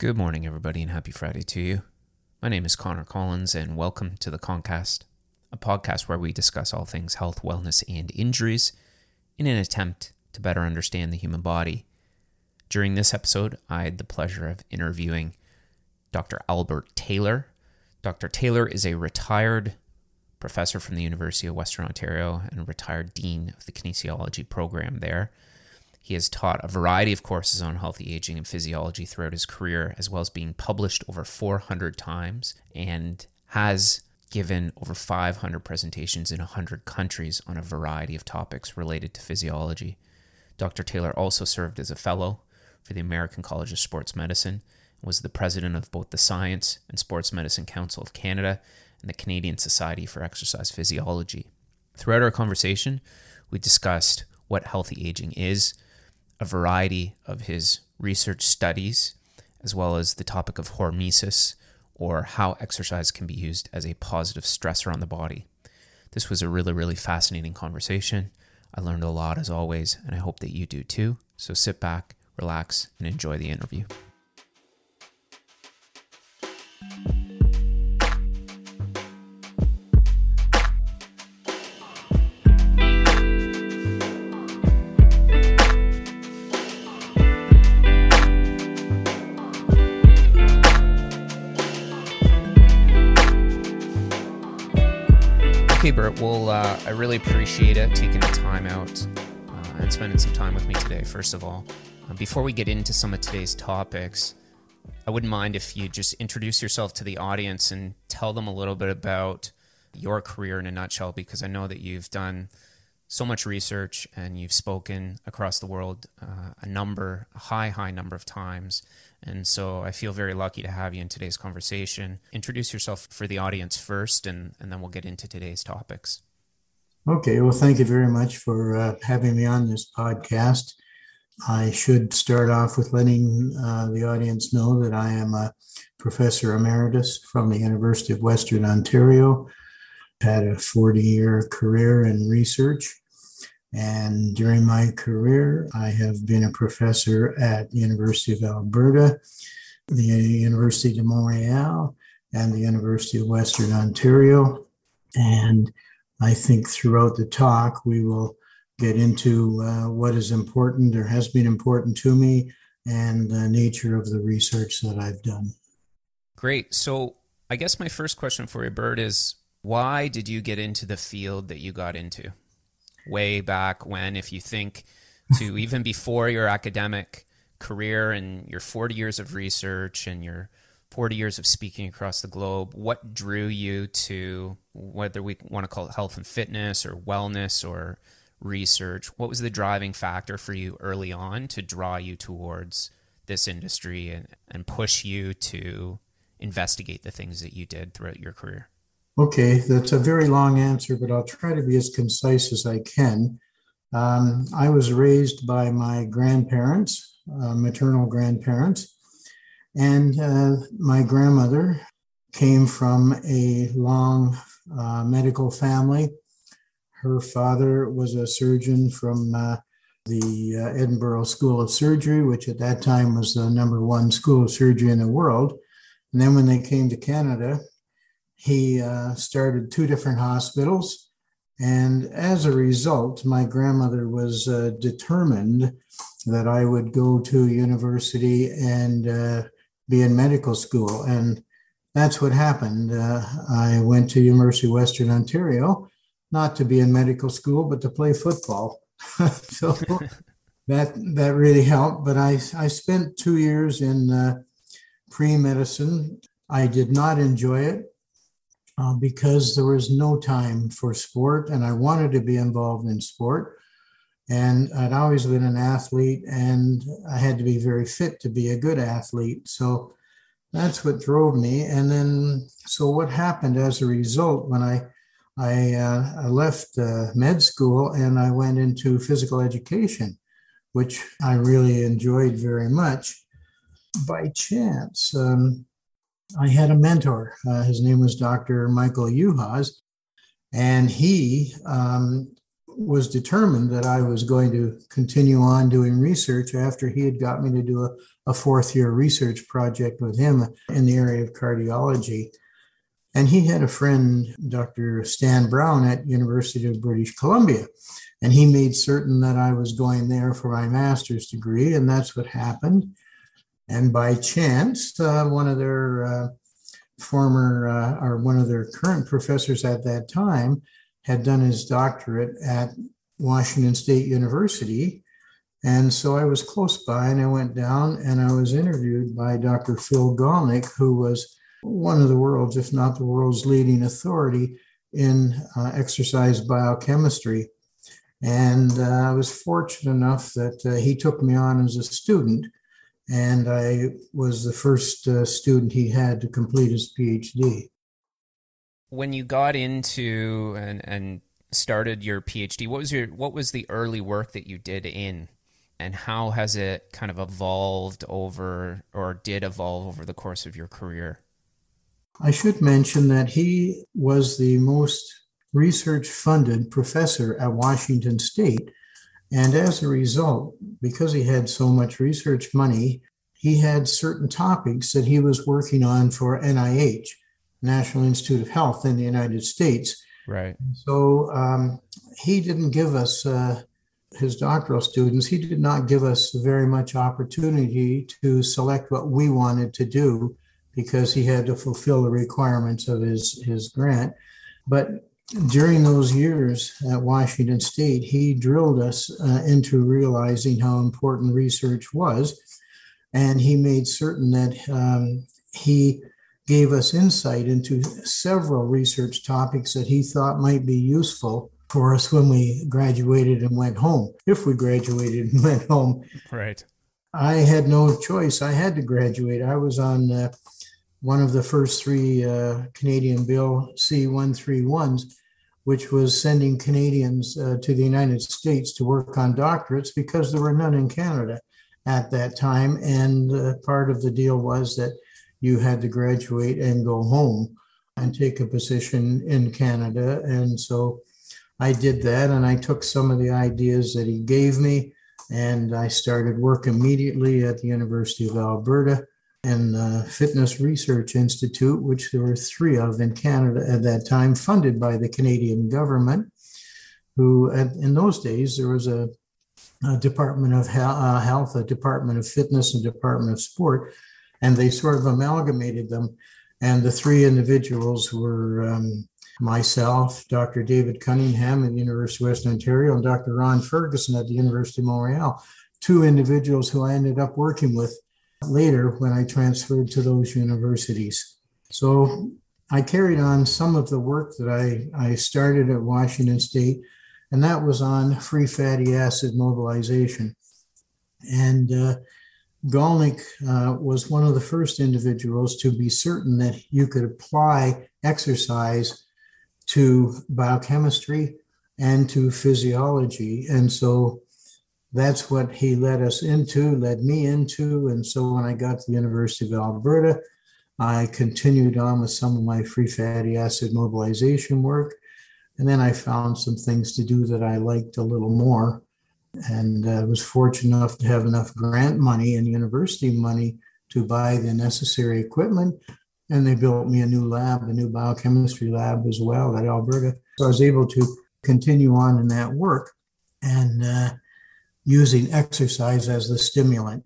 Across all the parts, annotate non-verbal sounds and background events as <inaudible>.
Good morning, everybody, and happy Friday to you. My name is Connor Collins, and welcome to the Concast, a podcast where we discuss all things health, wellness, and injuries in an attempt to better understand the human body. During this episode, I had the pleasure of interviewing Dr. Albert Taylor. Dr. Taylor is a retired professor from the University of Western Ontario and retired dean of the kinesiology program there. He has taught a variety of courses on healthy aging and physiology throughout his career, as well as being published over 400 times, and has given over 500 presentations in 100 countries on a variety of topics related to physiology. Dr. Taylor also served as a fellow for the American College of Sports Medicine and was the president of both the Science and Sports Medicine Council of Canada and the Canadian Society for Exercise Physiology. Throughout our conversation, we discussed what healthy aging is, a variety of his research studies, as well as the topic of hormesis, or how exercise can be used as a positive stressor on the body. This was a really, really fascinating conversation. I learned a lot as always, and I hope that you do too. So sit back, relax, and enjoy the interview. Okay, Bert. Well, uh, I really appreciate it taking the time out uh, and spending some time with me today, first of all. Uh, before we get into some of today's topics, I wouldn't mind if you just introduce yourself to the audience and tell them a little bit about your career in a nutshell, because I know that you've done so much research and you've spoken across the world uh, a number, a high, high number of times. And so I feel very lucky to have you in today's conversation. Introduce yourself for the audience first, and, and then we'll get into today's topics. Okay, well, thank you very much for uh, having me on this podcast. I should start off with letting uh, the audience know that I am a professor emeritus from the University of Western Ontario. Had a 40 year career in research and during my career, I have been a professor at the University of Alberta, the University de Montreal, and the University of Western Ontario. And I think throughout the talk, we will get into uh, what is important or has been important to me and the nature of the research that I've done. Great. So, I guess my first question for you, Bert, is why did you get into the field that you got into? Way back when, if you think to <laughs> even before your academic career and your 40 years of research and your 40 years of speaking across the globe, what drew you to whether we want to call it health and fitness or wellness or research? What was the driving factor for you early on to draw you towards this industry and, and push you to investigate the things that you did throughout your career? Okay, that's a very long answer, but I'll try to be as concise as I can. Um, I was raised by my grandparents, uh, maternal grandparents, and uh, my grandmother came from a long uh, medical family. Her father was a surgeon from uh, the uh, Edinburgh School of Surgery, which at that time was the number one school of surgery in the world. And then when they came to Canada, he uh, started two different hospitals. And as a result, my grandmother was uh, determined that I would go to university and uh, be in medical school. And that's what happened. Uh, I went to University of Western Ontario, not to be in medical school, but to play football. <laughs> so that that really helped. But I, I spent two years in uh, pre-medicine. I did not enjoy it uh, because there was no time for sport and I wanted to be involved in sport. And I'd always been an athlete and I had to be very fit to be a good athlete. So that's what drove me. And then, so what happened as a result when I I, uh, I left uh, med school and I went into physical education, which I really enjoyed very much. By chance, um, I had a mentor. Uh, his name was Dr. Michael Uhas, and he um, was determined that I was going to continue on doing research after he had got me to do a, a fourth year research project with him in the area of cardiology. And he had a friend, Dr. Stan Brown at University of British Columbia. And he made certain that I was going there for my master's degree, and that's what happened. And by chance, uh, one of their uh, former, uh, or one of their current professors at that time, had done his doctorate at Washington State University. And so I was close by and I went down and I was interviewed by Dr. Phil Gollnick, who was one of the world's, if not the world's leading authority in uh, exercise biochemistry. And uh, I was fortunate enough that uh, he took me on as a student. And I was the first uh, student he had to complete his PhD when you got into and and started your PhD, what was your what was the early work that you did in and how has it kind of evolved over or did evolve over the course of your career? I should mention that he was the most research funded professor at Washington State. And as a result, because he had so much research money, he had certain topics that he was working on for NIH. National Institute of Health in the United States. Right. So um, he didn't give us, uh, his doctoral students, he did not give us very much opportunity to select what we wanted to do because he had to fulfill the requirements of his, his grant. But during those years at Washington State, he drilled us uh, into realizing how important research was. And he made certain that um, he gave us insight into several research topics that he thought might be useful for us when we graduated and went home, if we graduated and <laughs> went home. Right. I had no choice. I had to graduate. I was on uh, one of the first three uh, Canadian Bill C 131s, which was sending Canadians uh, to the United States to work on doctorates because there were none in Canada at that time. And uh, part of the deal was that you had to graduate and go home and take a position in Canada. And so I did that and I took some of the ideas that he gave me and I started work immediately at the University of Alberta and the Fitness Research Institute, which there were three of in Canada at that time, funded by the Canadian government. Who, in those days, there was a, a Department of uh, Health, a Department of Fitness, and Department of Sport and they sort of amalgamated them. And the three individuals were um, myself, Dr. David Cunningham at the University of Western Ontario, and Dr. Ron Ferguson at the University of Montreal, two individuals who I ended up working with later when I transferred to those universities. So I carried on some of the work that I, I started at Washington State, and that was on free fatty acid mobilization. And uh, Gollnick uh, was one of the first individuals to be certain that you could apply exercise to biochemistry and to physiology. And so that's what he led us into, led me into. And so when I got to the University of Alberta, I continued on with some of my free fatty acid mobilization work. And then I found some things to do that I liked a little more and uh, was fortunate enough to have enough grant money and university money to buy the necessary equipment. And they built me a new lab, a new biochemistry lab as well at Alberta. So I was able to continue on in that work and uh, using exercise as the stimulant.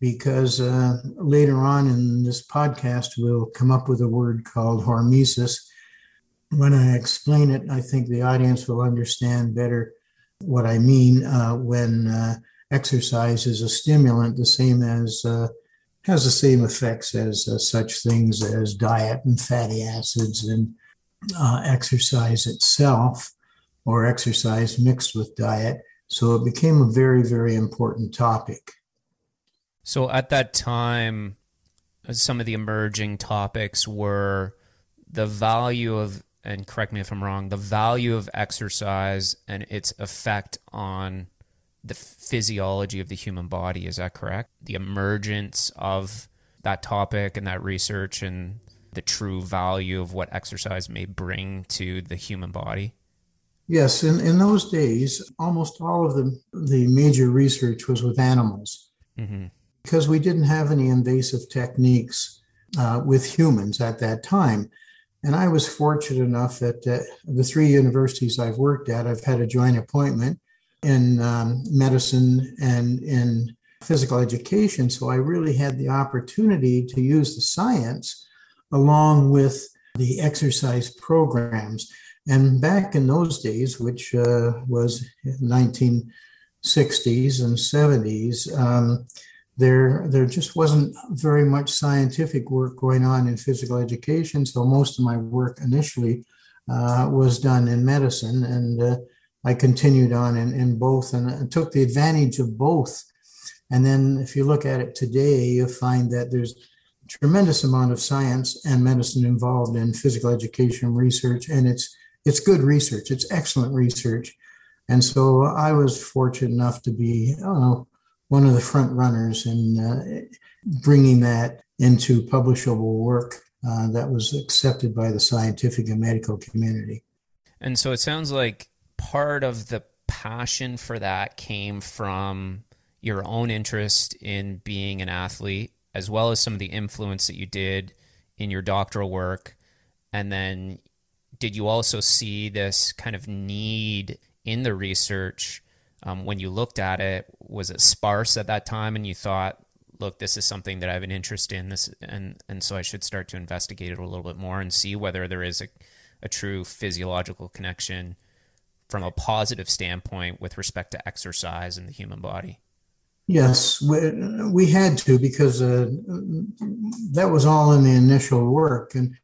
Because uh, later on in this podcast, we'll come up with a word called hormesis. When I explain it, I think the audience will understand better what I mean uh, when uh, exercise is a stimulant, the same as uh, has the same effects as uh, such things as diet and fatty acids and uh, exercise itself, or exercise mixed with diet. So it became a very, very important topic. So at that time, uh, some of the emerging topics were the value of and correct me if I'm wrong, the value of exercise and its effect on the physiology of the human body. Is that correct? The emergence of that topic and that research and the true value of what exercise may bring to the human body. Yes, in, in those days, almost all of the, the major research was with animals mm-hmm. because we didn't have any invasive techniques uh, with humans at that time. And I was fortunate enough that uh, the three universities I've worked at, I've had a joint appointment in um, medicine and in physical education. So I really had the opportunity to use the science along with the exercise programs. And back in those days, which uh, was 1960s and 70s, um, there, there just wasn't very much scientific work going on in physical education. So most of my work initially uh, was done in medicine. And uh, I continued on in, in both and took the advantage of both. And then if you look at it today, you find that there's a tremendous amount of science and medicine involved in physical education research. And it's it's good research. It's excellent research. And so I was fortunate enough to be one of the front runners in uh, bringing that into publishable work uh, that was accepted by the scientific and medical community. And so it sounds like part of the passion for that came from your own interest in being an athlete, as well as some of the influence that you did in your doctoral work. And then did you also see this kind of need in the research um, when you looked at it? Was it sparse at that time, and you thought, "Look, this is something that I have an interest in this, and and so I should start to investigate it a little bit more and see whether there is a, a true physiological connection from a positive standpoint with respect to exercise in the human body." Yes, we, we had to because uh, that was all in the initial work, and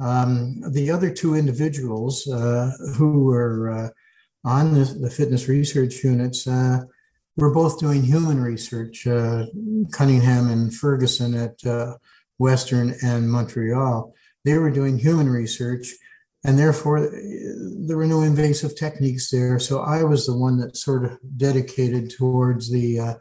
um, the other two individuals uh, who were uh, on the, the, fitness research units uh, were both doing human research, uh, Cunningham and Ferguson at uh, Western and Montreal. They were doing human research, and therefore there were no invasive techniques there. So I was the one that sort of dedicated towards the uh,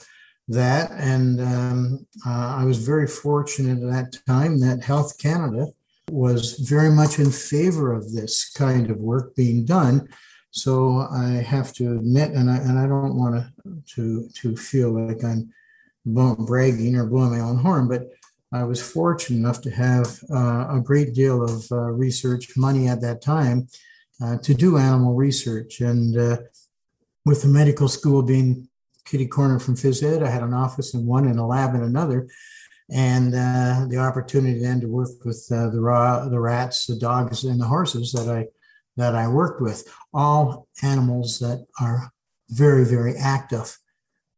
that, and um, I was very fortunate at that time that Health Canada was very much in favor of this kind of work being done. So I have to admit, and I, and I don't want to, to, to feel like I'm bragging or blowing my own horn, but I was fortunate enough to have uh, a great deal of uh, research money at that time uh, to do animal research. And uh, with the medical school being kitty corner from phys ed, I had an office in one and a lab in another and uh, the opportunity then to work with uh, the the rats, the dogs, and the horses that I that I worked with, all animals that are very very active.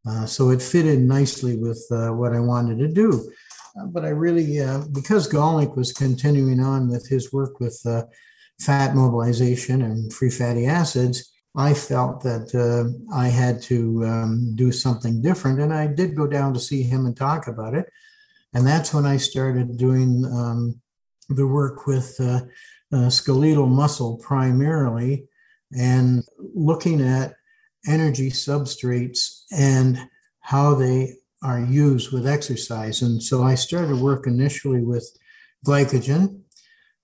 Uh, so it fit in nicely with uh, what I wanted to do. Uh, but I really, uh, because Gollnick was continuing on with his work with fat mobilization and free fatty acids, I felt that I had to um, do something different, and I did go down to see him and talk about it. And that's when I started doing um, the work with uh, uh, skeletal muscle primarily and looking at energy substrates and how they are used with exercise. And so I started work initially with glycogen.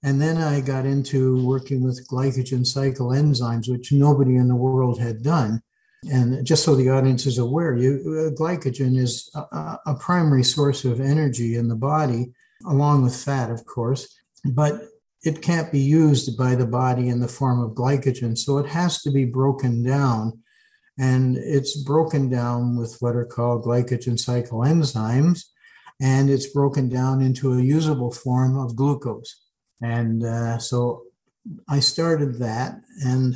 And then I got into working with glycogen cycle enzymes, which nobody in the world had done. And just so the audience is aware, you, uh, glycogen is a, a primary source of energy in the body, along with fat, of course, but it can't be used by the body in the form of glycogen. So it has to be broken down. And it's broken down with what are called glycogen cycle enzymes. And it's broken down into a usable form of glucose. And uh, so I started that. And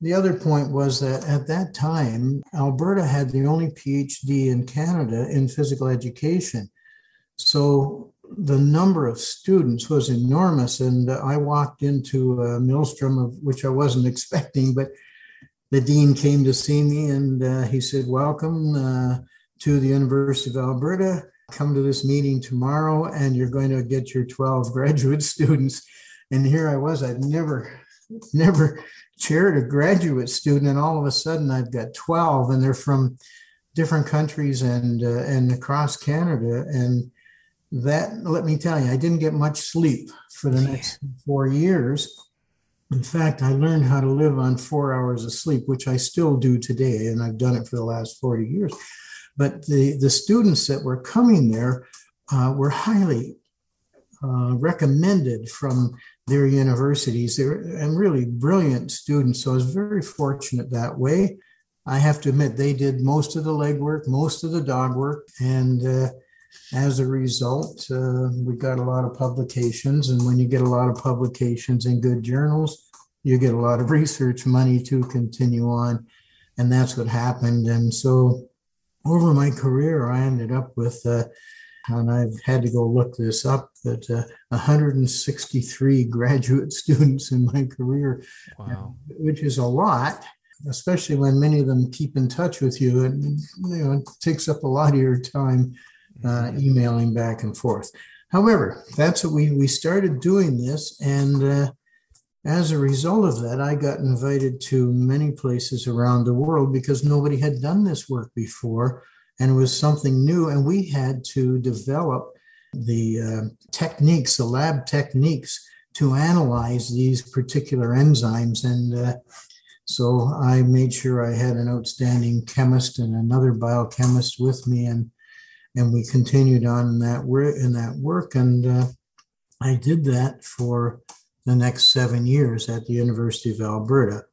the other point was that at that time, Alberta had the only PhD in Canada in physical education. So the number of students was enormous. And I walked into a maelstrom of which I wasn't <laughs> expecting, but the dean came to see me and uh, he said, Welcome uh, to the University of Alberta. Come to this meeting tomorrow, and you're going to get your 12 <laughs> graduate students. And here I was, I'd never, <laughs> never chaired a graduate student, and all of a sudden I've got 12, and they're from different countries and uh, and across Canada. And that, let me tell you, I didn't get much sleep for the next four years. In fact, I learned how to live on four hours of sleep, which I still do today, and I've done it for the last 40 years. But the, the students that were coming there uh, were highly uh, recommended from their universities. They're and really brilliant students. So I was very fortunate that way. I have to admit, they did most of the legwork, most of the dog work, and uh, as a result, uh, we got a lot of publications. And when you get a lot of publications in good journals, you get a lot of <laughs> research money to continue on. And that's what happened. And so over my career, I ended up with, uh, and I've had to go look this up, that uh, 163 graduate <laughs> students in my career, wow. which is a lot especially when many of them keep in touch with you and you know it takes up a lot of your time uh, emailing back and forth. However, that's what we we started doing this, and uh, as a result of that, I got invited to many places around the world because nobody had done this work before, and it was something new, and we had to develop the uh, techniques, the lab techniques to analyze these particular enzymes. And uh, so I made sure I had an outstanding chemist and another biochemist with me, and and we continued on that work in that work. And uh, i did that for the next seven years at the university of alberta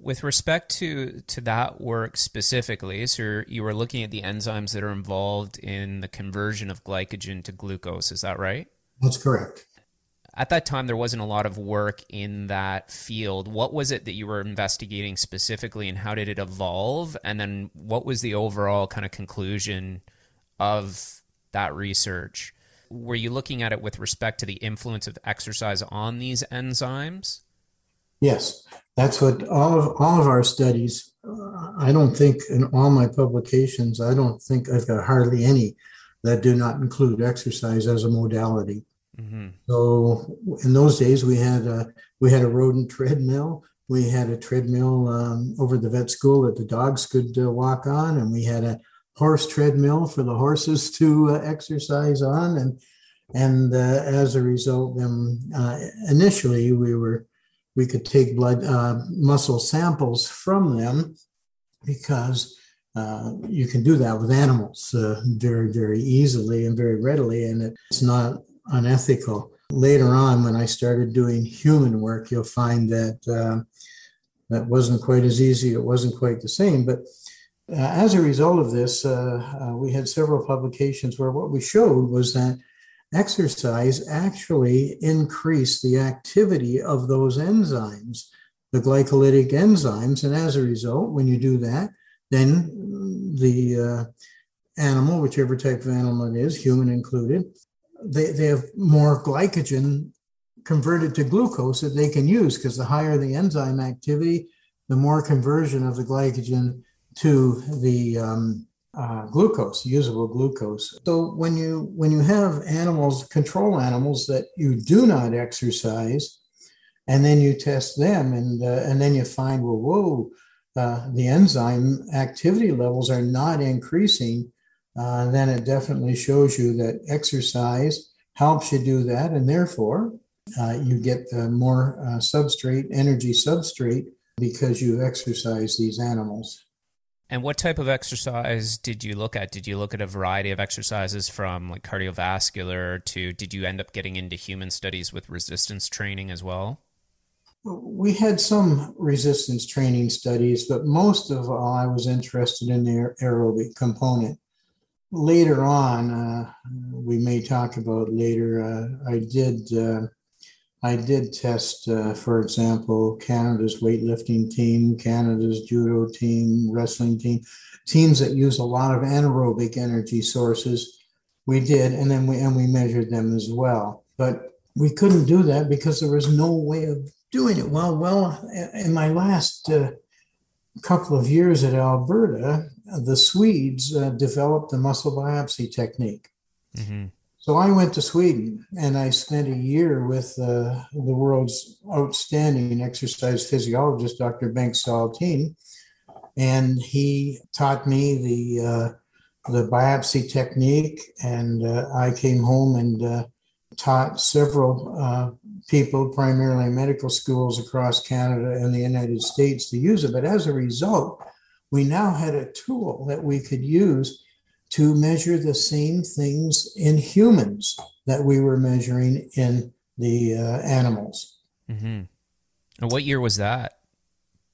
with respect to to that work specifically so you were looking at the enzymes that are involved in the conversion of glycogen to glucose is that right? That's correct. At that time there wasn't a lot of work in that field. What was it that you were investigating specifically and how did it evolve? And then what was the overall kind of conclusion of that research, were you looking at it with respect to the influence of exercise on these enzymes? Yes, that's what all of all of our studies. Uh, I don't think in all my publications, I don't think I've got hardly any that do not include exercise as a modality. Mm-hmm. So in those days, we had a we had a rodent treadmill. We had a treadmill um, over the vet school that the dogs could uh, walk on, and we had a horse treadmill for the horses to uh, exercise on, and and uh, as a result, then uh, initially we were we could take blood uh, muscle samples from them because uh, you can do that with animals uh, very very easily and very readily, and it's not unethical. Later on, when I started doing human work, you'll find that that wasn't quite as easy. It wasn't quite the same, but uh, as a result of this, uh, uh, we had several publications where what we showed was that exercise actually increased the activity of those enzymes, the glycolytic enzymes. And as a result, when you do that, then the uh, animal, whichever type of animal it is, human included, they, they have more glycogen converted to glucose that they can use because the higher the enzyme activity, the more conversion of the glycogen to the um, uh, glucose, usable glucose. So when you when you have animals, control animals that you do not exercise, and then you test them, and uh, and then you find, well, whoa, uh, the enzyme activity levels are not increasing. Uh, then it definitely shows you that exercise helps you do that, and therefore uh, you get more uh, substrate, energy substrate, because you exercise these animals. And what type of exercise did you look at? Did you look at a variety of exercises from like cardiovascular to did you end up getting into human studies with resistance training as well? We had some resistance training studies, but most of all, I was interested in the aerobic component. Later on, uh, we may talk about later, uh, I did uh, I did test, uh, for example, Canada's weightlifting team, Canada's judo team, wrestling team, teams that use a lot of anaerobic energy sources. We did, and then we and we measured them as well. But we couldn't do that because there was no way of doing it. Well, well, in my last uh, couple of years at Alberta, the Swedes uh, developed the muscle biopsy technique. Mm-hmm. So I went to Sweden and I spent a year with uh, the world's outstanding exercise physiologist, Dr. Bengt Saltin, and he taught me the uh, the biopsy technique. And uh, I came home and uh, taught several uh, people, primarily medical schools across Canada and the United States, to use it. But as a result, we now had a tool that we could use to measure the same things in humans that we were measuring in the uh, animals. Mm-hmm. And what year was that?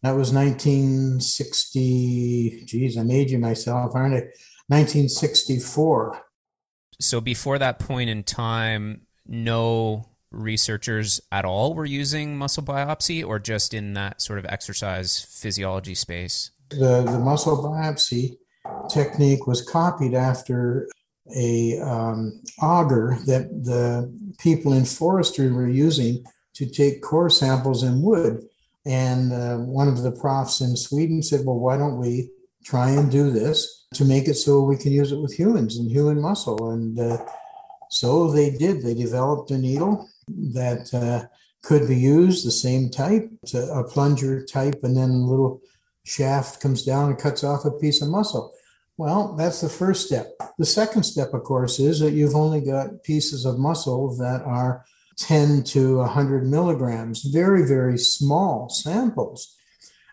That was 1960. Geez, I'm aging myself, aren't I? 1964. So before that point in time, no researchers at all were using muscle biopsy or just in that sort of exercise physiology space? The, the muscle biopsy technique was copied after a um, auger that the people in forestry were using to take core samples in wood. And uh, one of the profs in Sweden said, Well, why don't we try and do this to make it so we can use it with humans and human muscle? And uh, so they did. They developed a needle that uh, could be used, the same type, a plunger type, and then a little shaft comes down and cuts off a piece of muscle. Well, that's the first step. The second step, of course, is that you've only got pieces of muscle that are 10 to 100 milligrams, very, very small samples.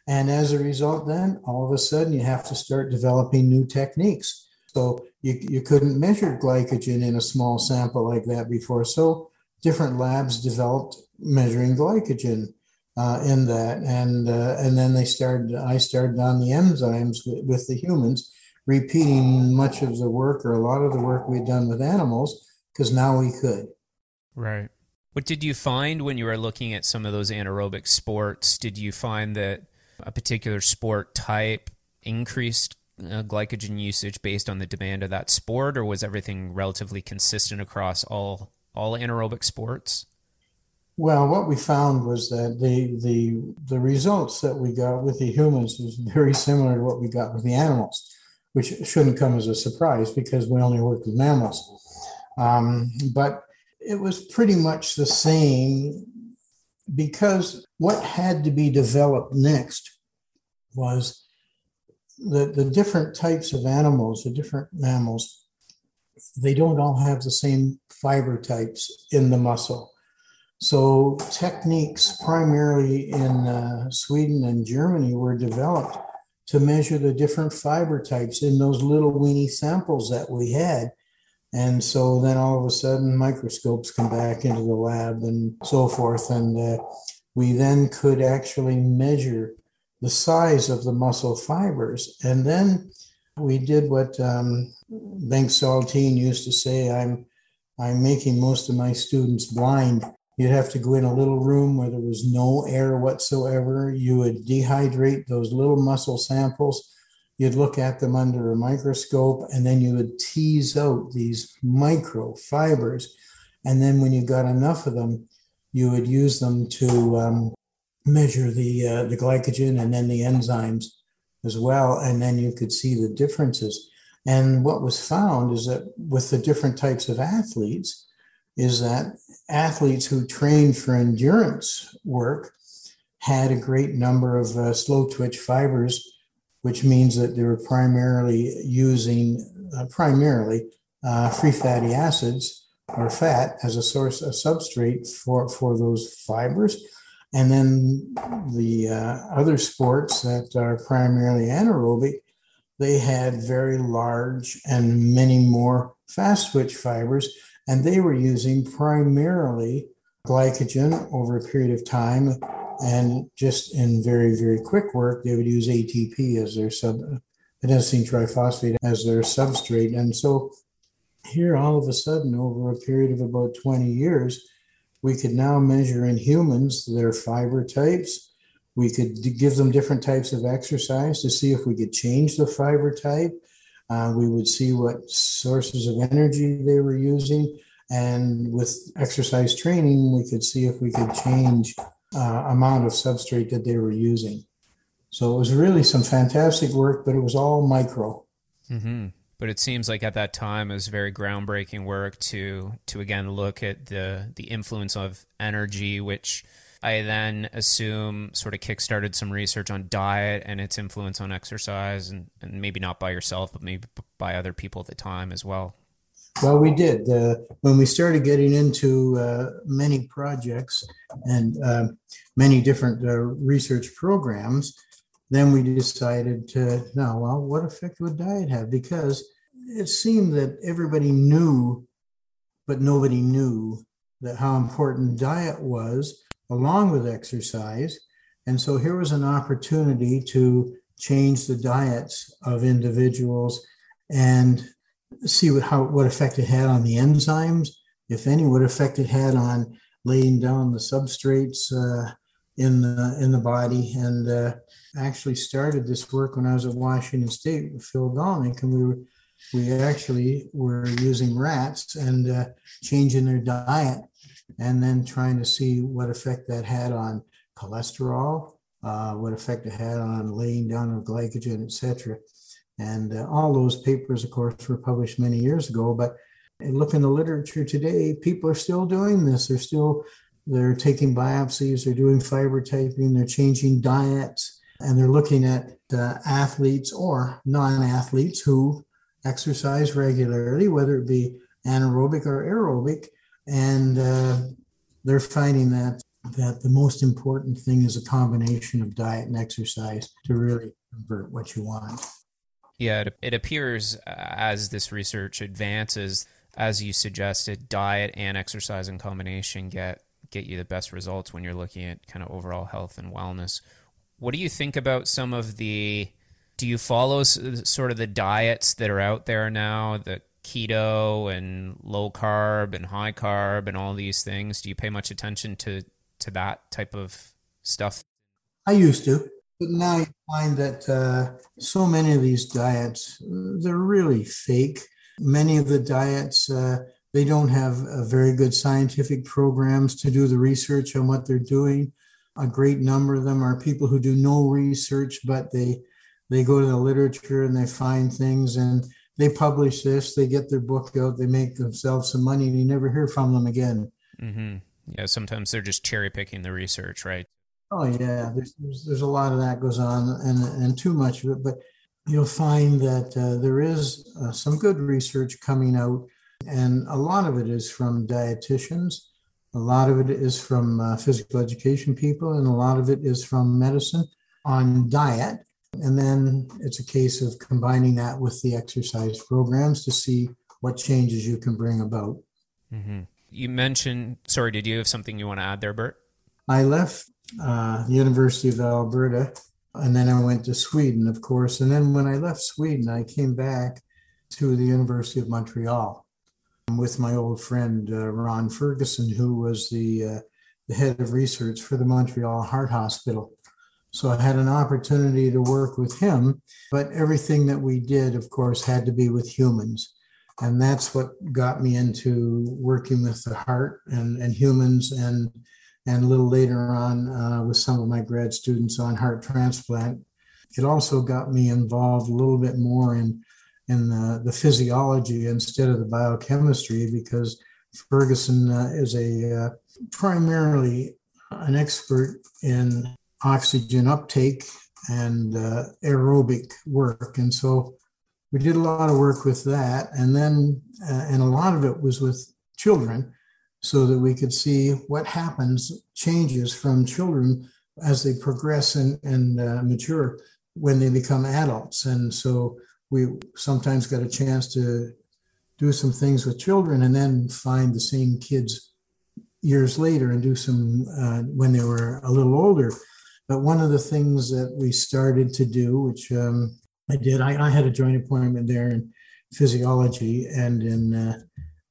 And as a result, then all of a sudden you have to start developing new techniques. So you, you couldn't measure glycogen in a small sample like that before. So different labs developed measuring glycogen uh, in that, and uh, and then they started. I started on the enzymes with, with the humans, repeating much of the work or a lot of the work we'd done with animals because now we could. Right. What did you find when you were looking at some of those anaerobic sports? Did you find that a particular sport type increased uh, glycogen usage based on the demand of that sport, or was everything relatively consistent across all all anaerobic sports? Well, what we found was that the the the results that we got with the humans was very similar to what we got with the animals which shouldn't come as a surprise because we only work with mammals. Um, but it was pretty much the same because what had to be developed next was the, the different types of animals, the different mammals, they don't all have the same fiber types in the muscle. So techniques primarily in uh, Sweden and Germany were developed to measure the different fiber types in those little weeny samples that we had. And so then all of a sudden, microscopes come back into the lab and so forth. And uh, we then could actually measure the size of the muscle fibers. And then we did what um, Bengt Saltin used to say I'm, I'm making most of my students blind You'd have to go in a little room where there was no air whatsoever. You would dehydrate those little muscle samples. You'd look at them under a microscope and then you would tease out these microfibers. And then when you got enough of them, you would use them to um, measure the, uh, the glycogen and then the enzymes as well. And then you could see the differences. And what was found is that with the different types of athletes, is that athletes who trained for endurance work had a great number of uh, slow twitch fibers, which means that they were primarily using uh, primarily uh, free fatty acids or fat as a source of substrate for, for those fibers. And then the uh, other sports that are primarily anaerobic, they had very large and many more fast twitch fibers and they were using primarily glycogen over a period of time. And just in very, very quick work, they would use ATP as their sub, adenosine triphosphate as their substrate. And so here, all of a sudden, over a period of about 20 years, we could now measure in humans their fiber types. We could give them different types of exercise to see if we could change the fiber type. Uh, we would see what sources of energy they were using. And with exercise training, we could see if we could change uh, amount of substrate that they were using. So it was really some fantastic work, but it was all micro. Mm-hmm. But it seems like at that time it was very groundbreaking work to to again look at the the influence of energy, which I then assume sort of kickstarted some research on diet and its influence on exercise, and, and maybe not by yourself, but maybe by other people at the time as well. Well, we did. Uh, when we started getting into uh, many projects and uh, many different uh, research programs, then we decided to, no, well, what effect would diet have? Because it seemed that everybody knew, but nobody knew that how important diet was along with exercise. And so here was an opportunity to change the diets of individuals and see what, how, what effect it had on the enzymes, if any, what effect it had on laying down the substrates uh, in, the, in the body. And uh, actually started this work when I was at Washington State with Phil Gollnick, and we were we actually were using rats and uh, changing their diet and then trying to see what effect that had on cholesterol, uh, what effect it had on laying down of glycogen, etc. And uh, all those papers, of course, were published many years ago. But look in the literature today, people are still doing this. They're still they're taking biopsies, they're doing fiber typing, they're changing diets, and they're looking at uh, athletes or non-athletes who exercise regularly, whether it be anaerobic or aerobic, and uh, they're finding that that the most important thing is a combination of diet and exercise to really convert what you want. Yeah, it, it appears uh, as this research advances, as you suggested, diet and exercise in combination get get you the best results when you're looking at kind of overall health and wellness. What do you think about some of the? Do you follow sort of the diets that are out there now, the keto and low carb and high carb and all these things? Do you pay much attention to to that type of stuff? I used to, but now you find that uh, so many of these diets they're really fake. Many of the diets uh, they don't have very good scientific programs to do the research on what they're doing. A great number of them are people who do no research, but they they go to the literature and they find things and they publish this. They get their book out. They make themselves some money, and you never hear from them again. Mm-hmm. Yeah, sometimes they're just cherry picking the research, right? Oh yeah, there's, there's, there's a lot of that goes on, and and too much of it. But you'll find that uh, there is uh, some good research coming out, and a lot of it is from dietitians, a lot of it is from uh, physical education people, and a lot of it is from medicine on diet. And then it's a case of combining that with the exercise programs to see what changes you can bring about. Mm-hmm you mentioned, sorry, did you have something you want to add there, Bert? I left uh, the University of Alberta and then I went to Sweden, of course. And then when I left Sweden, I came back to the University of Montreal with my old friend uh, Ron Ferguson, who was the, uh, the head of research for the Montreal Heart Hospital. So I had an opportunity to work with him, but everything that we did, of course, had to be with humans. And that's what got me into working with the heart and, and humans and and a little later on uh, with some of my grad students on heart transplant. It also got me involved a little bit more in in the, the physiology instead of the biochemistry because ferguson uh, is a uh, primarily an expert in oxygen uptake and uh, aerobic work. And so we did a lot of work with that. And then uh, and a lot of it was with children so that we could see what happens changes from children as they progress and, and uh, mature when they become adults. And so we sometimes got a chance to do some things with children and then find the same kids years later and do some uh, when they were a little older but one of the things that we started to do which um, I did. I, I had a joint appointment there in physiology and in uh,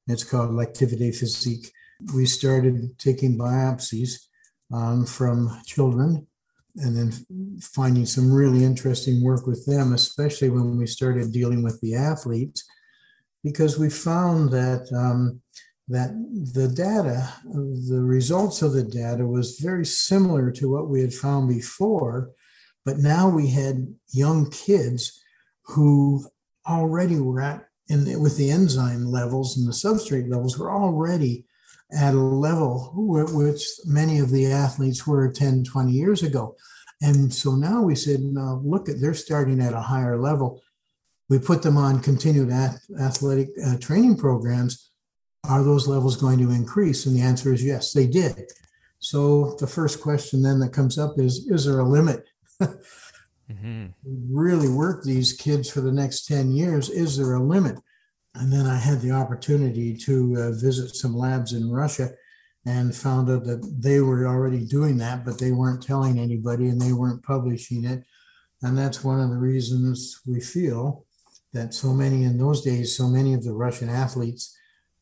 it's called l'activité physique. We started taking biopsies um, from children and then finding some really interesting work with them, especially when we started dealing with the athletes, because we found that um, that the data, the results of the data, was very similar to what we had found before, but now we had young kids who already were at with the enzyme levels and the substrate levels were already at a level which many of the athletes were 10, 20 years ago. And so now we said, now look at they're starting at a higher level. we put them on continued athletic uh, training programs, are those levels going to increase? And the answer is yes, they did. So the first question then that comes up is Is there a limit? mm-hmm. <laughs> Really work these kids for the next 10 years. Is there a limit? And then I had the opportunity to uh, visit some labs in Russia and found out that they were already doing that, but they weren't telling anybody and they weren't publishing it. And that's one of the reasons we feel that so many in those days, so many of the Russian athletes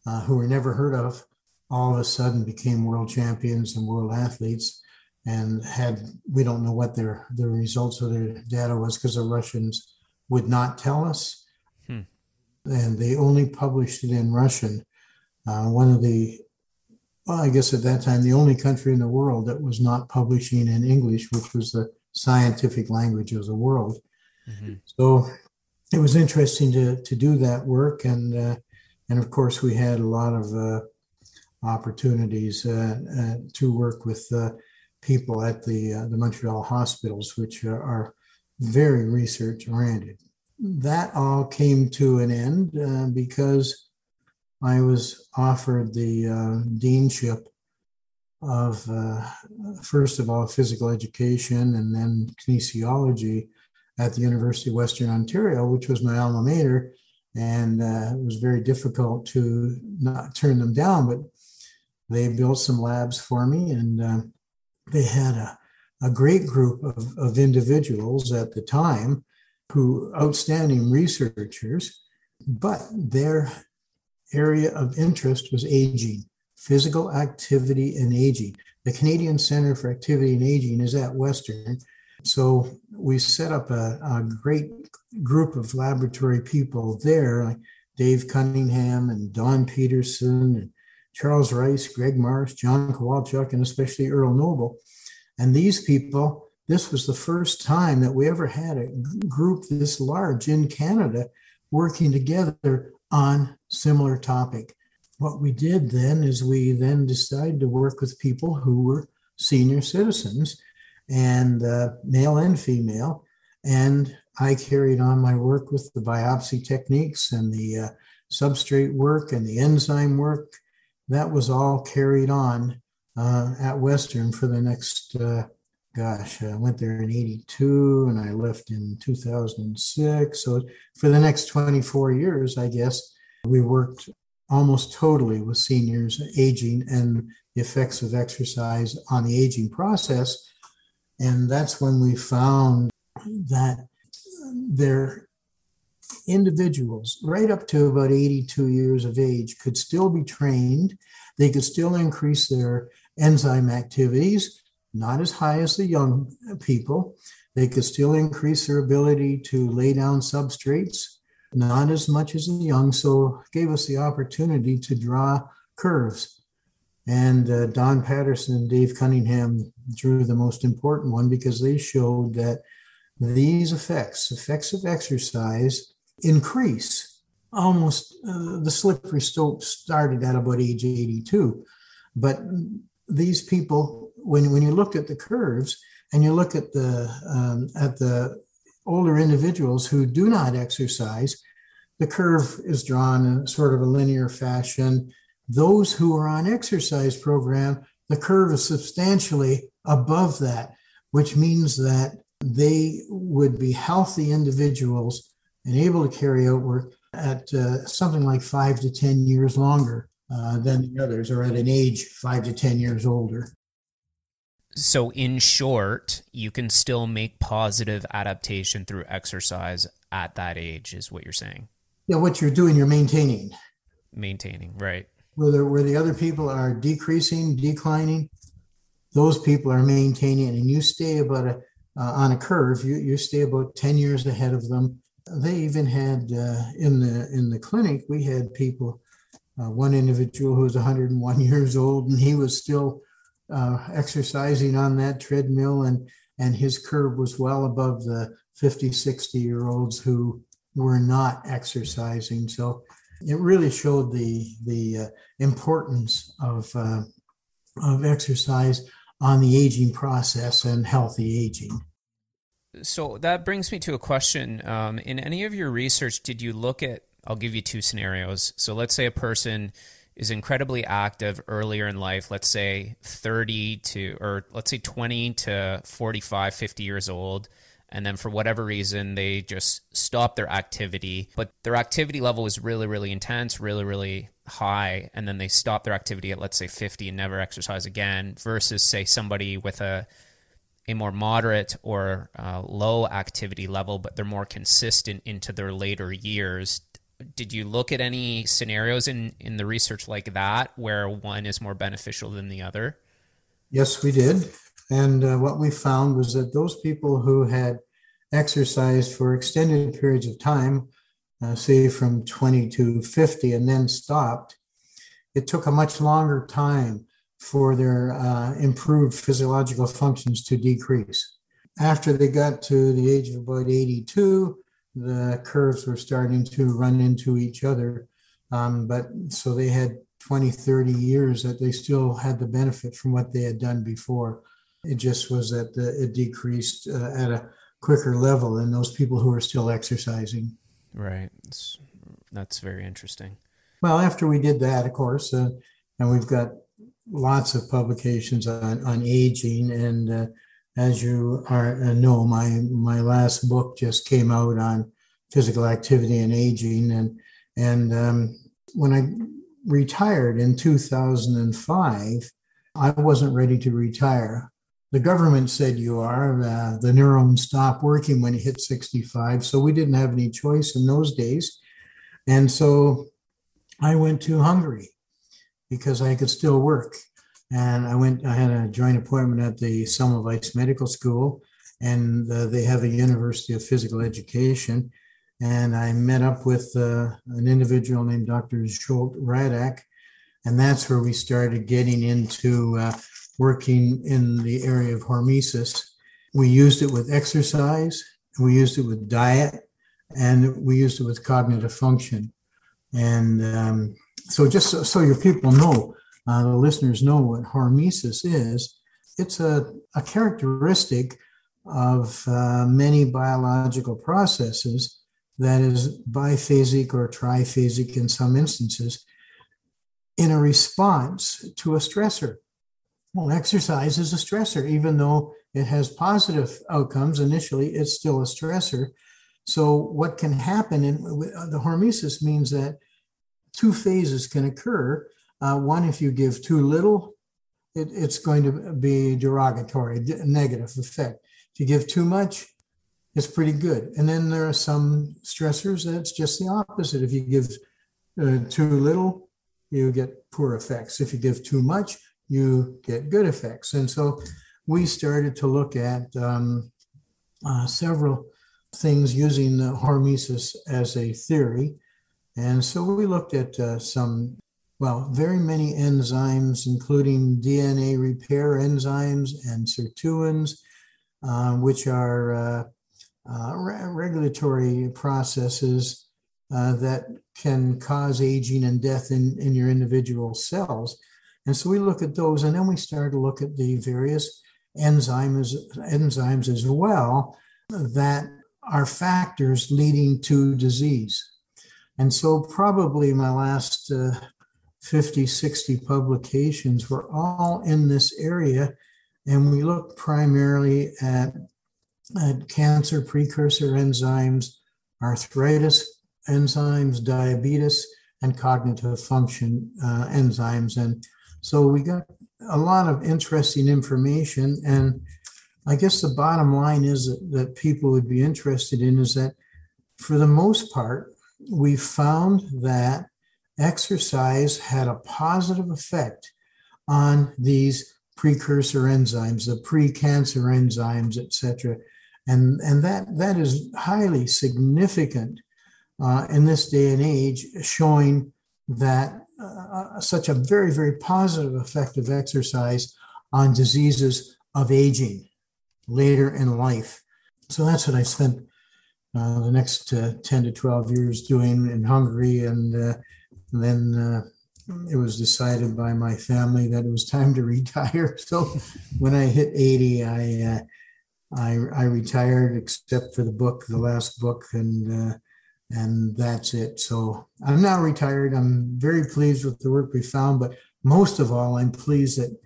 uh, who were never heard of all of a sudden became world champions and world athletes and had we don't know what their the results of their data was because the russians would not tell us hmm. and they only published it in russian uh, one of the well i guess at that time the only country in the world that was not publishing in english which was the scientific language of the world mm-hmm. so it was interesting to to do that work and uh, and of course we had a lot of uh, opportunities uh, uh, to work with uh, people at the the Montreal hospitals, which are very research oriented. That all came to an end because I was offered the deanship of uh, first of all physical education and then kinesiology at the University of Western Ontario, which was my alma mater, and uh, it was very difficult to not turn them down. But they built some labs for me, and uh, they had a, a great group of, of individuals at the time who outstanding researchers, but their area of interest was aging, physical activity and aging. The Canadian Center for Activity and Aging is at Western. So we set up a, a great group of laboratory people there, like Dave Cunningham and Don Paterson and Charles Rice, Greg Marsh, John Kowalchuk, and especially Earl Noble. And these people, this was the first time that we ever had a group this large in Canada working together on similar topic. What we did then is we then decided to work with people who were senior citizens and uh, male and female. And I carried on my work with the biopsy techniques and the uh, substrate work and the enzyme work that was all carried on uh, at Western for the next, uh, gosh, I went there in 82 and I left in 2006. So for the next 24 years, I guess, we worked almost totally with seniors aging and the effects of exercise on the aging process. And that's when we found that there individuals right up to about 82 years of age could still be trained. They could still increase their enzyme activities, not as high as the young people. They could still increase their ability to lay down substrates, not as much as the young. So gave us the opportunity to draw curves. And uh, Don Paterson and Dave Cunningham drew the most important one because they showed that these effects, effects of exercise, increase. Almost uh, the slippery slope started at about age 82. But these people, when, when you look at the curves and you look at the um, at the older individuals who do not exercise, the curve is drawn in sort of a linear fashion. Those who are on exercise program, the curve is substantially above that, which means that they would be healthy individuals and able to carry out work at uh, something like five to 10 years longer uh, than the others, or at an age five to 10 years older. So, in short, you can still make positive adaptation through exercise at that age, is what you're saying. Yeah, what you're doing, you're maintaining. Maintaining, right. Where the, where the other people are decreasing, declining, those people are maintaining, and you stay about a, uh, on a curve, you, you stay about 10 years ahead of them. They even had uh, in the in the clinic we had people uh, one individual who was 101 <laughs> years old and he was still uh, exercising on that treadmill and and his curve was well above the 50 60 year olds who were not exercising. So it really showed the the uh, importance of uh, of exercise on the aging process and healthy aging So that brings me to a question. Um, in any of your research, did you look at? I'll give you two scenarios. So let's say a person is incredibly active earlier in life, let's say 30 to, or let's say 20 to 45, 50 years old. And then for whatever reason, they just stop their activity, but their activity level was really, really intense, really, really high. And then they stop their activity at, let's say, 50 and never exercise again, versus, say, somebody with a, a more moderate or uh, low activity level, but they're more consistent into their later years. Did you look at any scenarios in in the research like that where one is more beneficial than the other? Yes we did and uh, what we found was that those people who had exercised for extended periods of time uh, say from 20 to 50 and then stopped it took a much longer time for their uh, improved physiological functions to decrease after they got to the age of about 82 the curves were starting to run into each other. Um, but so they had 20, 30 years that they still had the benefit from what they had done before. It just was that the, it decreased uh, at a quicker level than those people who are still exercising. Right. It's, that's very interesting. Well, after we did that, of course, uh, and we've got lots of publications on, on aging and uh, as you are, uh, know, my my last book just came out on physical activity and aging, and and um, when I retired in 2005, I wasn't ready to retire. The government said you are. Uh, the neurons stop working when you hit 65, so we didn't have any choice in those days, and so I went to Hungary because I could still work and I went. I had a joint appointment at the Semmelweis Medical School, and uh, they have a University of Physical Education. And I met up with uh, an individual named Dr. Zsolt Radak, and that's where we started getting into uh, working in the area of hormesis. We used it with exercise, we used it with diet, and we used it with cognitive function. And um, so, just so, so your people know, uh, the listeners know what hormesis is, it's a, a characteristic of uh, many biological processes that is biphasic or triphasic in some instances in a response to a stressor. Well, exercise is a stressor, even though it has positive outcomes initially, it's still a stressor. So, what can happen in the hormesis means that two phases can occur uh, one, if you give too little, it, it's going to be derogatory, negative effect. If you give too much, it's pretty good. And then there are some stressors that's just the opposite. If you give uh, too little, you get poor effects. If you give too much, you get good effects. And so we started to look at um, uh, several things using the hormesis as a theory. And so we looked at uh, some well, very many enzymes, including DNA repair enzymes and sirtuins, uh, which are uh, uh, re- regulatory processes uh, that can cause aging and death in, in your individual cells. And so we look at those, and then we start to look at the various enzymes, enzymes as well that are factors leading to disease. And so, probably my last uh, 50, 60 publications were all in this area. And we look primarily at, at cancer precursor enzymes, arthritis enzymes, diabetes, and cognitive function uh, enzymes. And so we got a lot of interesting information. And I guess the bottom line is that, that people would be interested in is that for the most part, we found that exercise had a positive effect on these precursor enzymes, the pre-cancer enzymes, etc. And, and that, that is highly significant uh, in this day and age, showing that uh, such a very, very positive effect of exercise on diseases of aging later in life. So that's what I spent uh, the next uh, 10 to 12 years doing in Hungary and uh, and then uh, it was decided by my family that it was time to <laughs> retire. So when I hit 80, I uh, I, I retired except for the book, the last book, and and that's it. So I'm now retired. I'm very pleased with the work we found, but most of all, I'm pleased that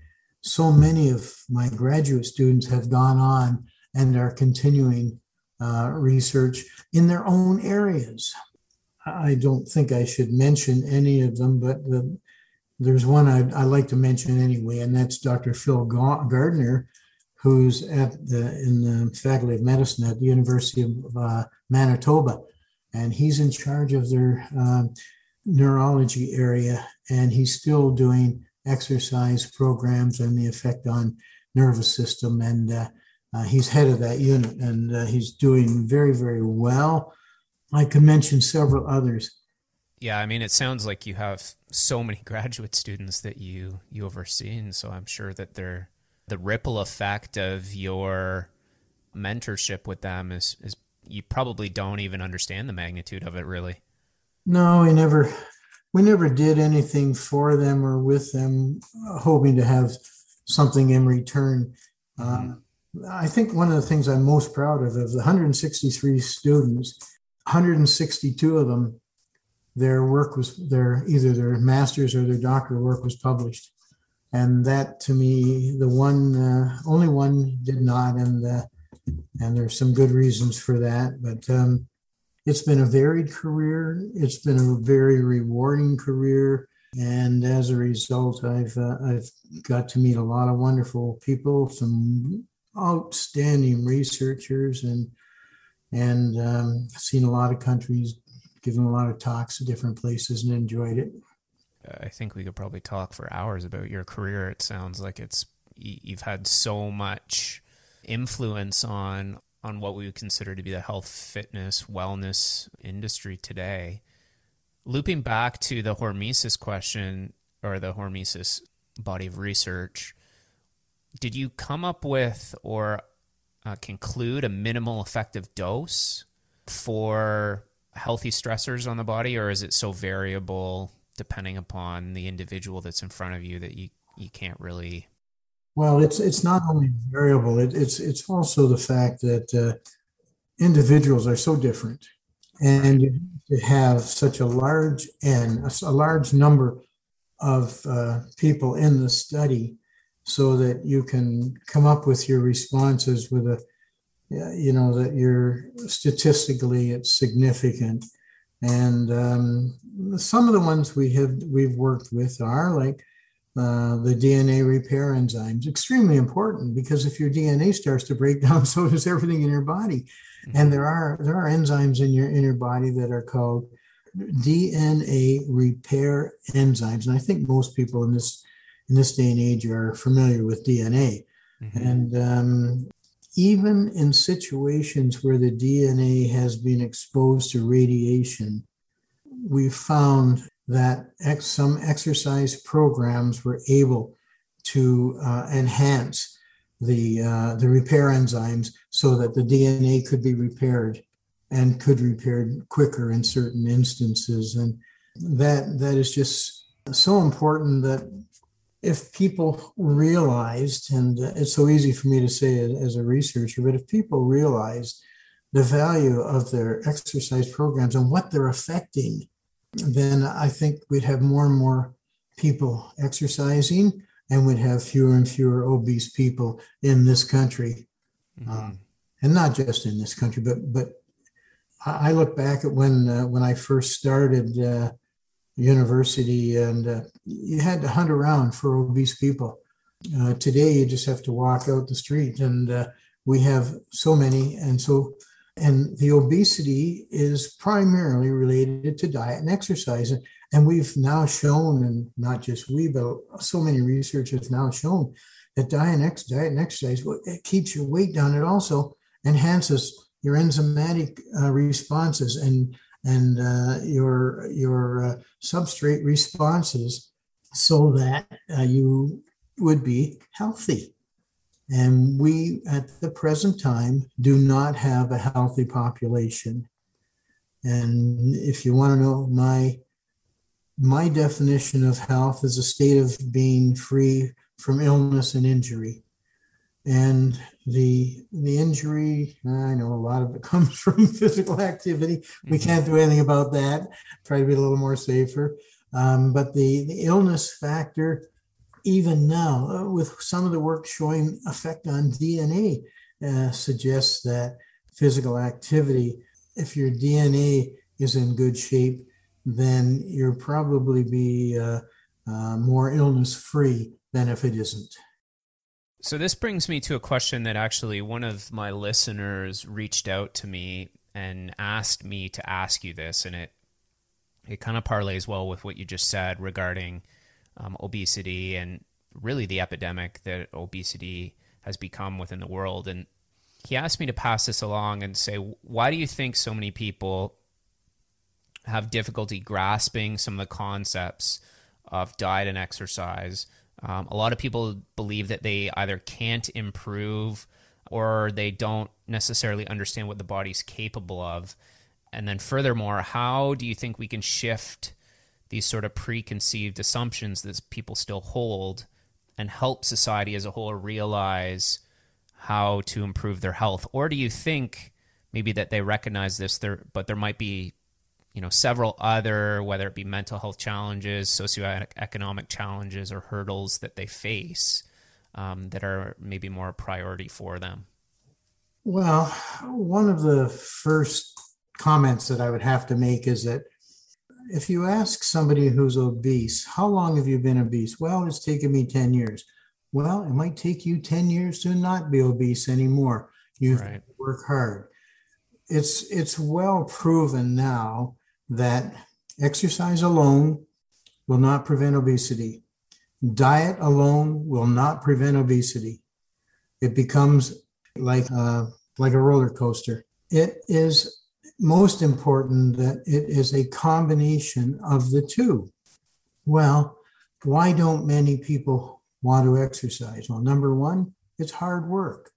so many of my graduate students have gone on and are continuing uh, research in their own areas. I don't think I should mention any of them, but the, there's one I, I like to mention anyway, and that's Dr. Phil Gardner, who's at the in the Faculty of Medicine at the University of uh, Manitoba, and he's in charge of their um, neurology area, and he's still doing exercise programs and the effect on nervous system, and uh, uh, he's head of that unit, and uh, he's doing very very well. I could mention several others. Yeah, I mean, it sounds like you have so many <laughs> graduate students that you you oversee, and so I'm sure that they're the ripple effect of your mentorship with them is is you probably don't even understand the magnitude of it really. No, we never we never did anything for them or with them uh, hoping to have something in return. Mm-hmm. Uh, I think one of the things I'm most proud of of the 163 students, 162 of them, their work was their either their master's or their doctoral work was published and that to me, the one uh, only one did not, and uh, and there's some good reasons for that. But um, it's been a varied career. It's been a very rewarding career, and as a result, I've uh, I've got to meet a lot of wonderful people, some outstanding researchers, and and um, seen a lot of countries, given a lot of talks at different places, and enjoyed it. I think we could probably talk for hours about your career. It sounds like it's you've had so much influence on on what we would consider to be the health, fitness, wellness industry today. Looping back to the hormesis question or the hormesis body of research, did you come up with or uh, conclude a minimal effective dose for healthy stressors on the body, or is it so variable depending upon the individual that's in front of you that you you can't really well it's it's not only variable it, it's it's also the fact that uh, individuals are so different. And to have such a large n a, large number of uh, people in the study so that you can come up with your responses with a you know that you're statistically it's significant. And um, some of the ones we have we've worked with are like uh, the DNA repair enzymes, extremely important because if your DNA starts to break <laughs> down, so does everything in your body. Mm-hmm. And there are there are enzymes in your in your body that are called DNA repair enzymes, and I think most people in this in this day and age are familiar with DNA. Mm-hmm. And um, even in situations where the DNA has been exposed to radiation, we found that ex- some exercise programs were able to uh, enhance the uh, the repair enzymes so that the DNA could be repaired and could repaired quicker in certain instances, and that that is just so important that if people realized, and it's so easy for me to say as a researcher, but if people realized the value of their exercise programs and what they're affecting, then I think we'd have more and more people exercising and we'd have fewer and fewer obese people in this country. Mm-hmm. Um, and not just in this country, but but I look back at when uh, when I first started uh, university, and uh, you had to hunt around for obese people. Uh, today, you just have to walk out the street, and uh, we have so many, and so and the obesity is primarily related to diet and exercise. And we've now shown, and not just we, but so many researchers now shown that diet and, ex- diet and exercise it keeps your weight down. It also enhances your enzymatic uh, responses and and uh, your your uh, substrate responses so that uh, you would be healthy. And we, at the present time, do not have a healthy population. And if you want to know my my definition of health is a state of being free from illness and injury. and the the injury i know a lot of it <laughs> comes from physical activity we mm-hmm. can't do anything about that try to be a little more safer um, but the, the illness factor even now uh, with some of the work showing effect on dna uh, suggests that physical activity if your dna is in good shape then you'll probably be uh, uh more illness free than if it isn't. So this brings me to a question that actually one of my listeners reached out to me and asked me to ask you this, and it it kind of parlays well with what you just said regarding um, obesity and really the epidemic that obesity has become within the world. And he asked me to pass this along and say, why do you think so many people have difficulty grasping some of the concepts of diet and exercise? Um, a lot of people believe that they either can't improve or they don't necessarily understand what the body's capable of. And then, furthermore, how do you think we can shift these sort of preconceived assumptions that people still hold and help society as a whole realize how to improve their health? Or do you think maybe that they recognize this, there, but there might be you know several other whether it be mental health challenges socioeconomic challenges or hurdles that they face um, that are maybe more a priority for them well one of the first comments that i would have to make is that if you ask somebody who's obese how long have you been obese well it's taken me 10 years well it might take you 10 years to not be obese anymore you right. work hard it's it's well proven now that exercise alone will not prevent obesity. Diet alone will not prevent obesity. It becomes like a, like a roller coaster. It is most important that it is a combination of the two. Well, why don't many people want to exercise? Well, number one, it's hard work.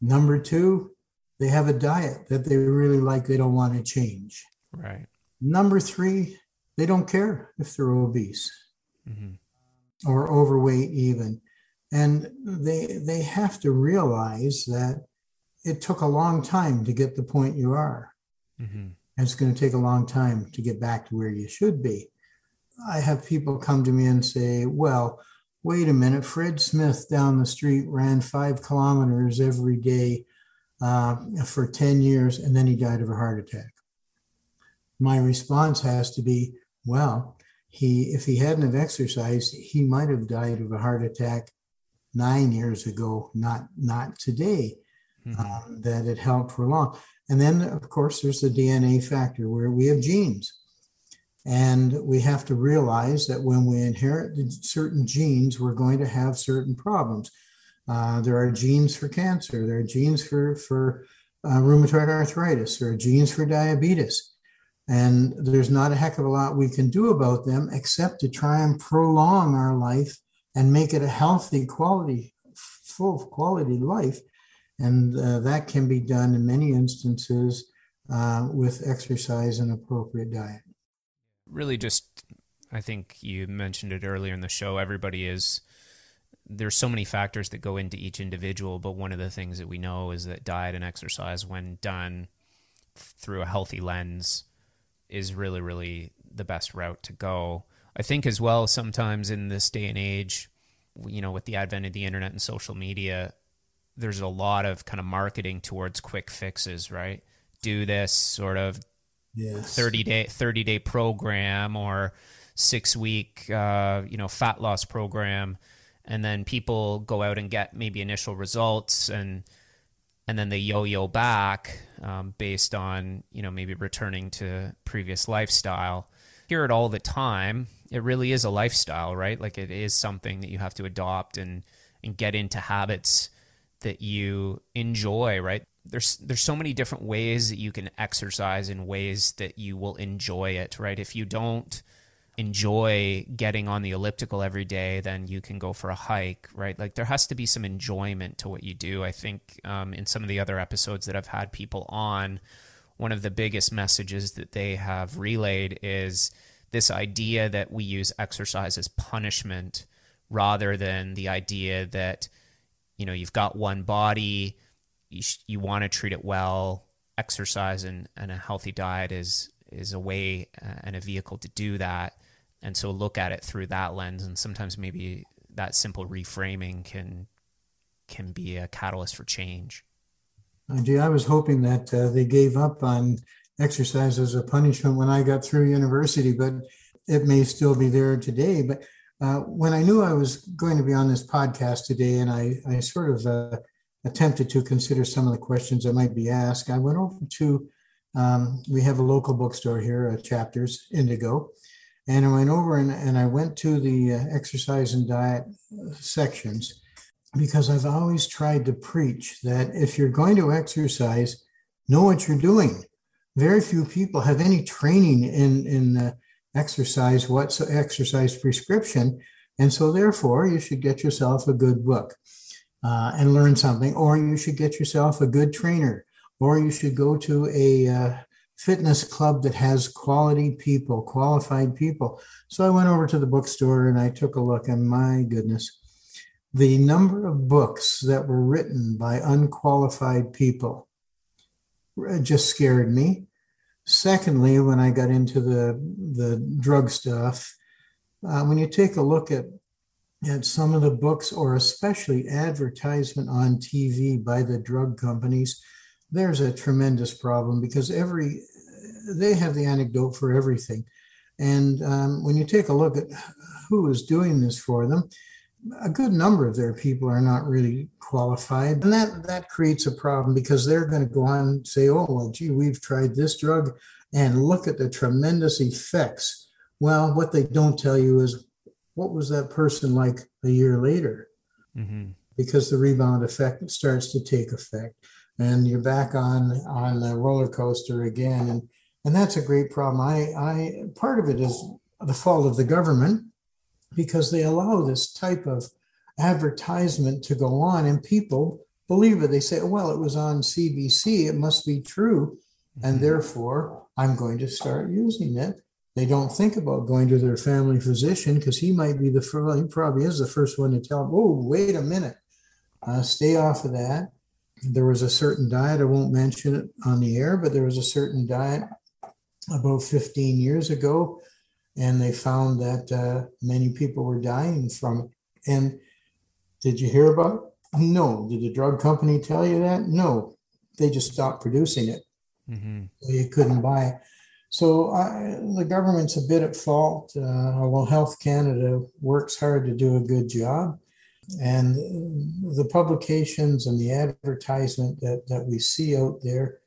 Number two, they have a diet that they really like, they don't want to change. Right. Number three, they don't care if they're obese mm-hmm. or overweight, even. And they they have to realize that it took a long time to get the point you are. Mm-hmm. And it's going to take a long time to get back to where you should be. I have people come to me and say, well, wait a minute, Fred Smith down the street ran five kilometers every day uh, for 10 years and then he died of a heart attack my response has to be, well, he if he hadn't have exercised, he might have died of a heart attack nine years ago, not not today. Mm-hmm. Um, that it helped for long. And then, of course, there's the DNA factor where we have genes. And we have to realize that when we inherit certain genes, we're going to have certain problems. Uh, there are genes for cancer, there are genes for, for uh, rheumatoid arthritis, there are genes for diabetes. And there's not a heck of a lot we can do about them except to try and prolong our life and make it a healthy, quality, full quality life. And uh, that can be done in many instances uh, with exercise and appropriate diet. Really, just I think you mentioned it earlier in the show. Everybody is there's so many factors that go into each individual, but one of the things that we know is that diet and exercise, when done through a healthy lens, is really, really the best route to go. I think as well, sometimes in this day and age, you know, with the advent of the internet and social media, there's a lot of kind of marketing towards quick fixes, right? Do this sort of yes. 30 day 30 day program or 6 week uh, you know, fat loss program and then people go out and get maybe initial results and and then they yo-yo back um, based on you know maybe returning to previous lifestyle hear it all the time it really is a lifestyle right like it is something that you have to adopt and and get into habits that you enjoy right there's there's so many different ways that you can exercise in ways that you will enjoy it right if you don't enjoy getting on the elliptical every day, then you can go for a hike, right? Like there has to be some enjoyment to what you do. I think um, in some of the other episodes that I've had people on, one of the biggest messages that they have relayed is this idea that we use exercise as punishment rather than the idea that you know you've got one body you, sh- you want to treat it well exercise and, and a healthy diet is is a way uh, and a vehicle to do that. And so look at it through that lens and sometimes maybe that simple reframing can can be a catalyst for change. Gee i was hoping that uh, they gave up on exercise as a punishment when i got through university but it may still be there today. But uh, when I knew I was going to be on this podcast today, and I, I sort of uh, attempted to consider some of the questions that might be asked, I went over to, um, we have a local bookstore here, uh, Chapters Indigo, and I went over and, and I went to the uh, exercise and diet uh, sections because I've always tried to preach that if you're going to exercise, know what you're doing. Very few people have any training in in exercise what's exercise prescription. And so therefore you should get yourself a good book uh, and learn something. Or you should get yourself a good trainer. Or you should go to a uh, fitness club that has quality people qualified people. So i went over to the bookstore and i took a look and my goodness the number of books that were written by unqualified people uh, just scared me Secondly, when I got into the the drug stuff, uh, when you take a look at at some of the books, or especially advertisement on TV by the drug companies, there's a tremendous problem because every they have the anecdote for everything. And um, when you take a look at who is doing this for them, a good number of their people are not really qualified. And that, that creates a problem because they're going to go on and say, oh, well, gee, we've tried this drug and look at the tremendous effects. Well, what they don't tell you is what was that person like a year later? Mm-hmm. Because the rebound effect starts to take effect. And you're back on on the roller coaster again. And and that's a great problem. I, I part of it is the fault of the government because they allow this type of advertisement to go on and people believe it. They say, well, it was on CBC, it must be true. And mm-hmm. therefore, I'm going to start using it. They don't think about going to their family physician because he might be the first, he probably is the first one to tell them, oh, wait a minute, uh, stay off of that. There was a certain diet, I won't mention it on the air, but there was a certain diet about 15 years ago and they found that uh, many people were dying from it. And did you hear about it? No. Did the drug company tell you that? No. They just stopped producing it. Mm-hmm. So you couldn't buy it. So I, the government's a bit at fault. Uh, although Health Canada works hard to do a good job, and the publications and the advertisement that, that we see out there,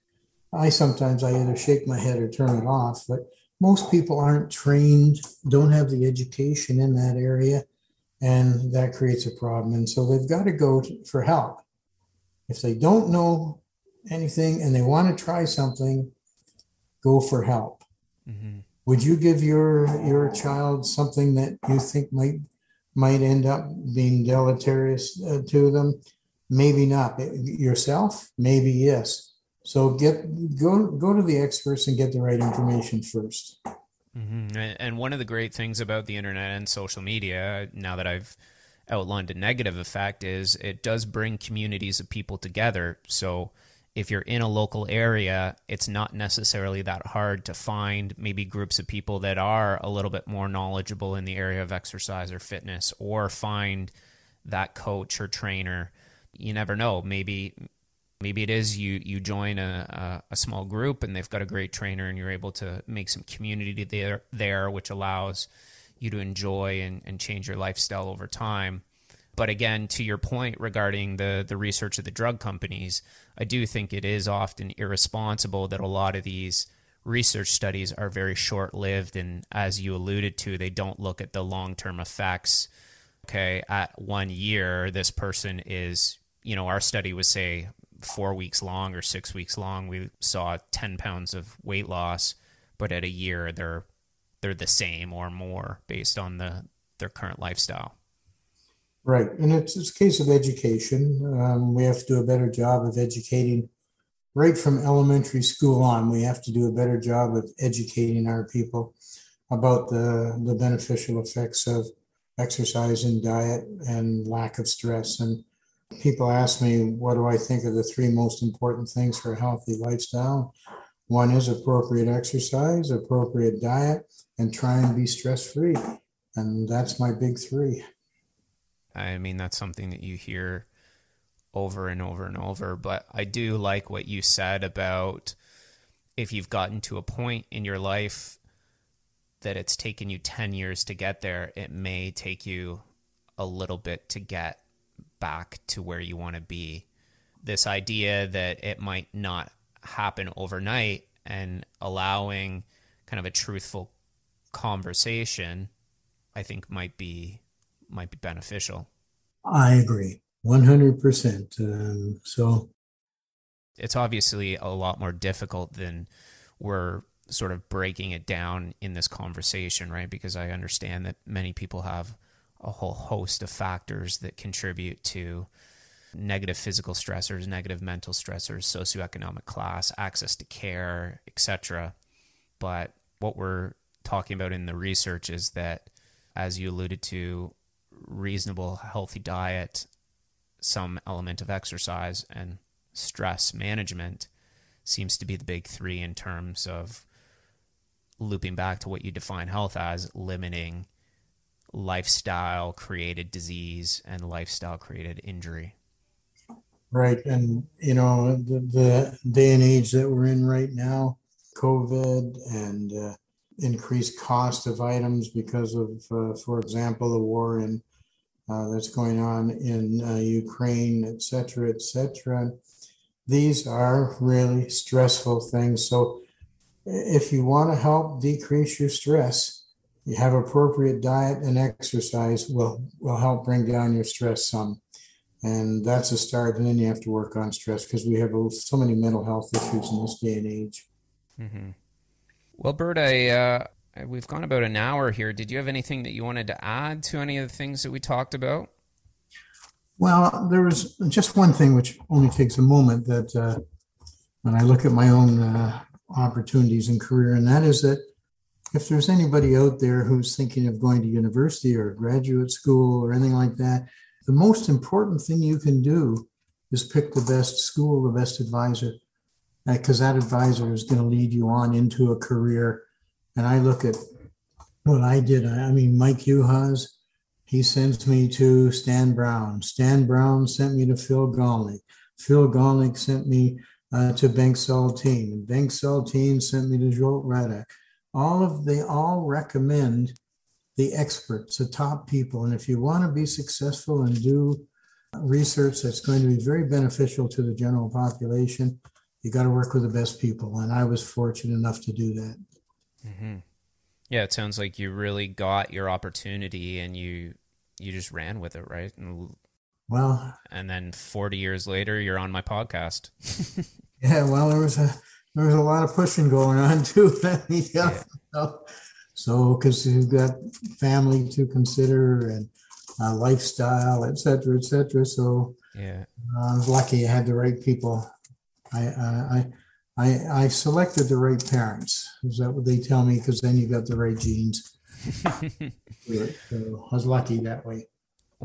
I sometimes I either shake my head or turn it off. But most people aren't trained, don't have the education in that area, and that creates a problem. And so they've got to go for help. If they don't know anything and they want to try something, go for help. Mm-hmm. Would you give your your child something that you think might might end up being deleterious uh, to them? Maybe not. Yourself? Maybe yes. So get go go to the experts and get the right information 1st mm-hmm. And one of the great things about the internet and social media, now that I've outlined a negative effect, is it does bring communities of people together. So if you're in a local area, it's not necessarily that hard to find maybe groups of people that are a little bit more knowledgeable in the area of exercise or fitness, or find that coach or trainer. You never know. Maybe maybe it is you you join a, a, a, small group and they've got a great trainer and you're able to make some community there there which allows you to enjoy and, and change your lifestyle over time. But again to your point regarding the the research of the drug companies i do think it is often irresponsible that a lot of these research studies are very short lived and as you alluded to they don't look at the long term effects. Okay at one year this person is you know our study was say four weeks long or six weeks long, we saw 10 pounds of weight loss, but at a year they're they're the same or more based on the their current lifestyle. Right, and it's, it's a case of education. Um, we have to do a better job of educating right from elementary school on. We have to do a better job of educating our people about the the beneficial effects of exercise and diet and lack of stress and people ask me, what do I think are the three most important things for a healthy lifestyle? One is appropriate exercise, appropriate diet, and try and be stress free. And that's my big three. I mean, that's something that you hear over and over and over. But I do like what you said about if you've gotten to a point in your life that it's taken you 10 years to get there, it may take you a little bit to get back to where you want to be. This idea that it might not happen overnight and allowing kind of a truthful conversation, I think might be might be beneficial. I agree, one hundred percent. Um, so it's obviously a lot more difficult than we're sort of breaking it down in this conversation, right? Because I understand that many people have a whole host of factors that contribute to negative physical stressors, negative mental stressors, socioeconomic class, access to care, etc. But what we're talking about in the research is that, as you alluded to, reasonable, healthy diet, some element of exercise, and stress management seems to be the big three in terms of looping back to what you define health as limiting lifestyle created disease and lifestyle created injury. Right. And, you know, the, the day and age that we're in right now, COVID and uh, increased cost of items because of, uh, for example, the war in, uh, that's going on in uh, Ukraine, et cetera, et cetera. These are really stressful things. So, if you want to help decrease your stress, you have appropriate diet and exercise will will help bring down your stress some. And that's a start and then you have to work on stress because we have so many mental health issues in this day and age. Mm-hmm. well bert i uh, we've gone about an hour here. Did you have anything that you wanted to add to any of the things that we talked about? Well there was just one thing which only takes a moment that uh, when i look at my own uh, opportunities and career and that is that if there's anybody out there who's thinking of going to university or graduate school or anything like that, the most important thing you can do is pick the best school, the best advisor, because that advisor is going to lead you on into a career. And I look at what I did. I mean, Mike Uhas, he sends me to Stan Brown. Stan Brown sent me to Phil Gollnick. Phil Gollnick sent me uh, to Bengt Saltin. Bengt Saltin sent me to Zsolt Radak all of they all recommend the experts, the top people. And if you want to be successful and do research that's going to be very beneficial to the general population, you got to work with the best people. And I was fortunate enough to do that. Mm-hmm. Yeah, it sounds like you really got your opportunity and you you just ran with it, right? And, well, and then 40 years later, you're on my podcast. <laughs> yeah, well, there was a there's a lot of pushing going on <laughs> too. yeah. So, because you've got family to consider and uh, lifestyle, et cetera, et cetera. So, yeah, uh, I was lucky I had the right people. I, I, I, I selected the right parents. Is that what they tell me? Because then you got the right genes. <laughs> so I was lucky that way.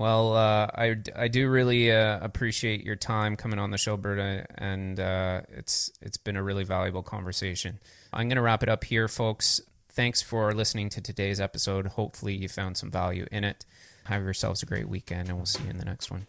Well, uh, I, I do really uh, appreciate your time coming on the show, Berta, and uh, it's it's been a really valuable conversation. I'm going to wrap it up here, folks. Thanks for listening to today's episode. Hopefully, you found some value in it. Have yourselves a great weekend, and we'll see you in the next one.